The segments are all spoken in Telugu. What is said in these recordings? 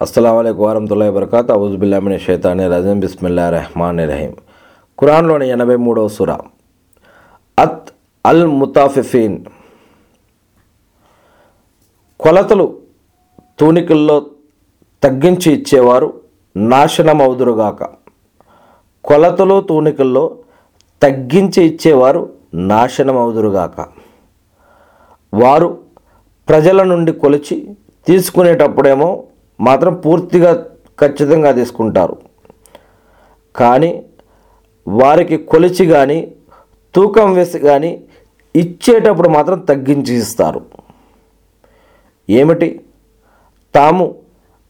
అస్సలం వరహతుల్లా వబర్కాత్. అవుజుబిల్లామిన షైతాని రజం. బిస్మిల్లా రెహమాన్ రహీం. ఖురాన్లోని ఎనభై మూడవ సుర. అత్ అల్ ముతాఫిఫీన్. కొలతలు తూనికల్లో తగ్గించి ఇచ్చేవారు నాశనం అవుదురుగాక కొలతలు తూనికల్లో తగ్గించి ఇచ్చేవారు నాశనం అవుదురుగాక వారు ప్రజల నుండి కొలిచి తీసుకునేటప్పుడేమో మాత్రం పూర్తిగా ఖచ్చితంగా తీసుకుంటారు. కానీ వారికి కొలిచి కానీ తూకం వేసి కానీ ఇచ్చేటప్పుడు మాత్రం తగ్గించి ఇస్తారు. ఏమిటి? తాము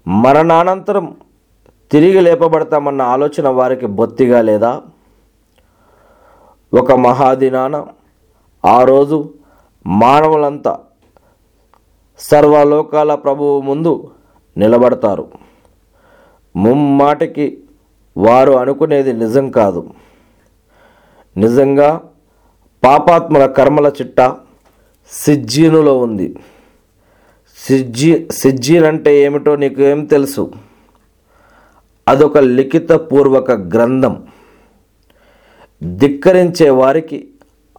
మరణానంతరం తిరిగి లేపబడతామన్న ఆలోచన వారికి బొత్తిగా లేదా? ఒక మహాదినాన ఆ రోజు మానవులంతా సర్వలోకాల ప్రభువు ముందు నిలబడతారు. ముమ్మాటికి వారు అనుకునేది నిజం కాదు. నిజంగా పాపాత్మల కర్మల చిట్ట సిజ్జీనులో ఉంది. సిజ్జీ సిజ్జీన్ అంటే ఏమిటో నీకు ఏం తెలుసు? అదొక లిఖితపూర్వక గ్రంథం. ధిక్కరించే వారికి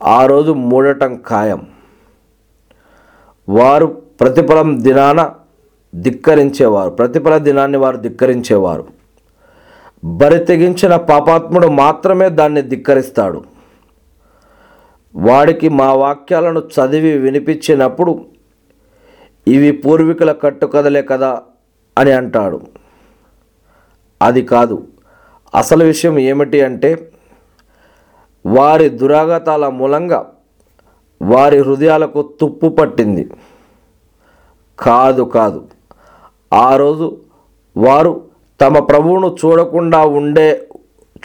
ఆ రోజు మూడటం ఖాయం. వారు ప్రతిఫలం దినాన ధిక్కరించేవారు ప్రతిఫల దినాన్ని వారు ధిక్కరించేవారు. బరి తెగించిన పాపాత్ముడు మాత్రమే దాన్ని ధిక్కరిస్తాడు. వాడికి మా వాక్యాలను చదివి వినిపించినప్పుడు ఇవి పూర్వీకుల కట్టుకథలే కదా అని అంటాడు. అది కాదు అసలు విషయం ఏమిటి అంటే వారి దురాగతాల మూలంగా వారి హృదయాలకు తుప్పు పట్టింది. కాదు కాదు. ఆ రోజు వారు తమ ప్రభువును చూడకుండా ఉండే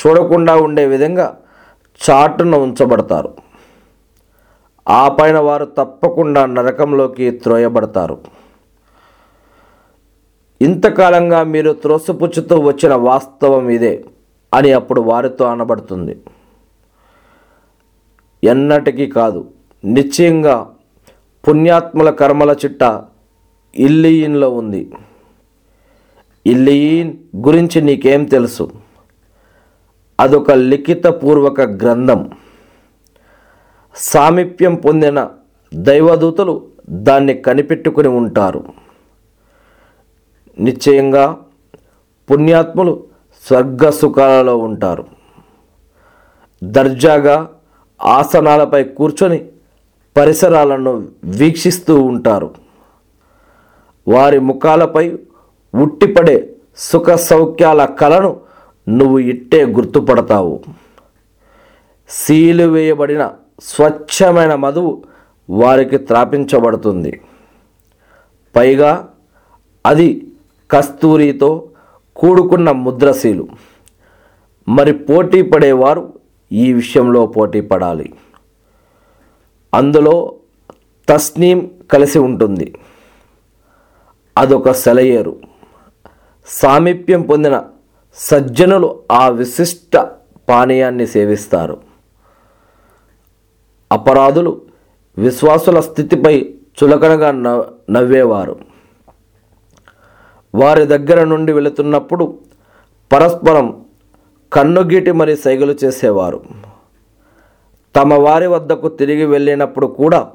చూడకుండా ఉండే విధంగా చాటున ఉంచబడతారు. ఆ పైన వారు తప్పకుండా నరకంలోకి త్రోయబడతారు. ఇంతకాలంగా మీరు త్రోసిపుచ్చుతూ వచ్చిన వాస్తవం ఇదే అని అప్పుడు వారితో అనబడుతుంది. ఎన్నటికీ కాదు. నిశ్చయంగా పుణ్యాత్మల కర్మల చిట్ట ఇల్లియిన్లో ఉంది. ఇల్లియిన్ గురించి నీకేం తెలుసు? అదొక లిఖితపూర్వక గ్రంథం. సామీప్యం పొందిన దైవదూతలు దాన్ని కనిపెట్టుకుని ఉంటారు. నిశ్చయంగా పుణ్యాత్ములు స్వర్గ సుఖాలలో ఉంటారు. దర్జాగా ఆసనాలపై కూర్చొని పరిసరాలను వీక్షిస్తూ ఉంటారు. వారి ముఖాలపై ఉట్టిపడే సుఖ సౌఖ్యాల కలను నువ్వు ఇట్టే గుర్తుపడతావు. సీలు వేయబడిన స్వచ్ఛమైన మధువు వారికి త్రాపించబడుతుంది. పైగా అది కస్తూరితో కూడుకున్న ముద్రశీలు మరి పోటీ పడేవారు ఈ విషయంలో పోటీ పడాలి. అందులో తస్నీం కలిసి ఉంటుంది. అదొక సెలయేరు. సామీప్యం పొందిన సజ్జనులు ఆ విశిష్ట పానీయాన్ని సేవిస్తారు. అపరాధులు విశ్వాసుల స్థితిపై చులకనగా నవ్వేవారు. వారి దగ్గర నుండి వెళుతున్నప్పుడు పరస్పరం కన్నుగీటి మరి సైగలు చేసేవారు. తమ వారి వద్దకు తిరిగి వెళ్ళినప్పుడు కూడా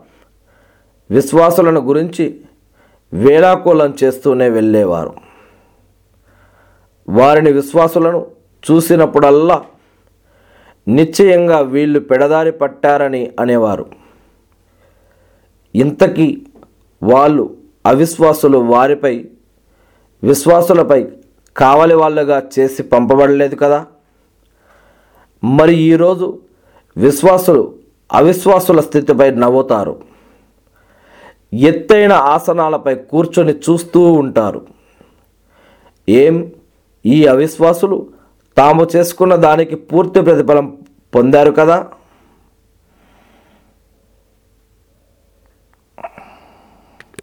విశ్వాసులను గురించి వేలాకోలం చేస్తూనే వెళ్ళేవారు. వారిని విశ్వాసులను చూసినప్పుడల్లా నిశ్చయంగా వీళ్ళు పెడదారి పట్టారని అనేవారు. ఇంతకీ వాళ్ళు అవిశ్వాసులు వారిపై విశ్వాసులపై కావలి వాళ్ళుగా చేసి పంపబడలేదు కదా? మరి ఈరోజు విశ్వాసులు అవిశ్వాసుల స్థితిపై నవ్వుతారు. ఎత్తైన ఆసనాలపై కూర్చొని చూస్తూ ఉంటారు. ఏం ఈ అవిశ్వాసులు తాము చేసుకున్న దానికి పూర్తి ప్రతిఫలం పొందారు కదా?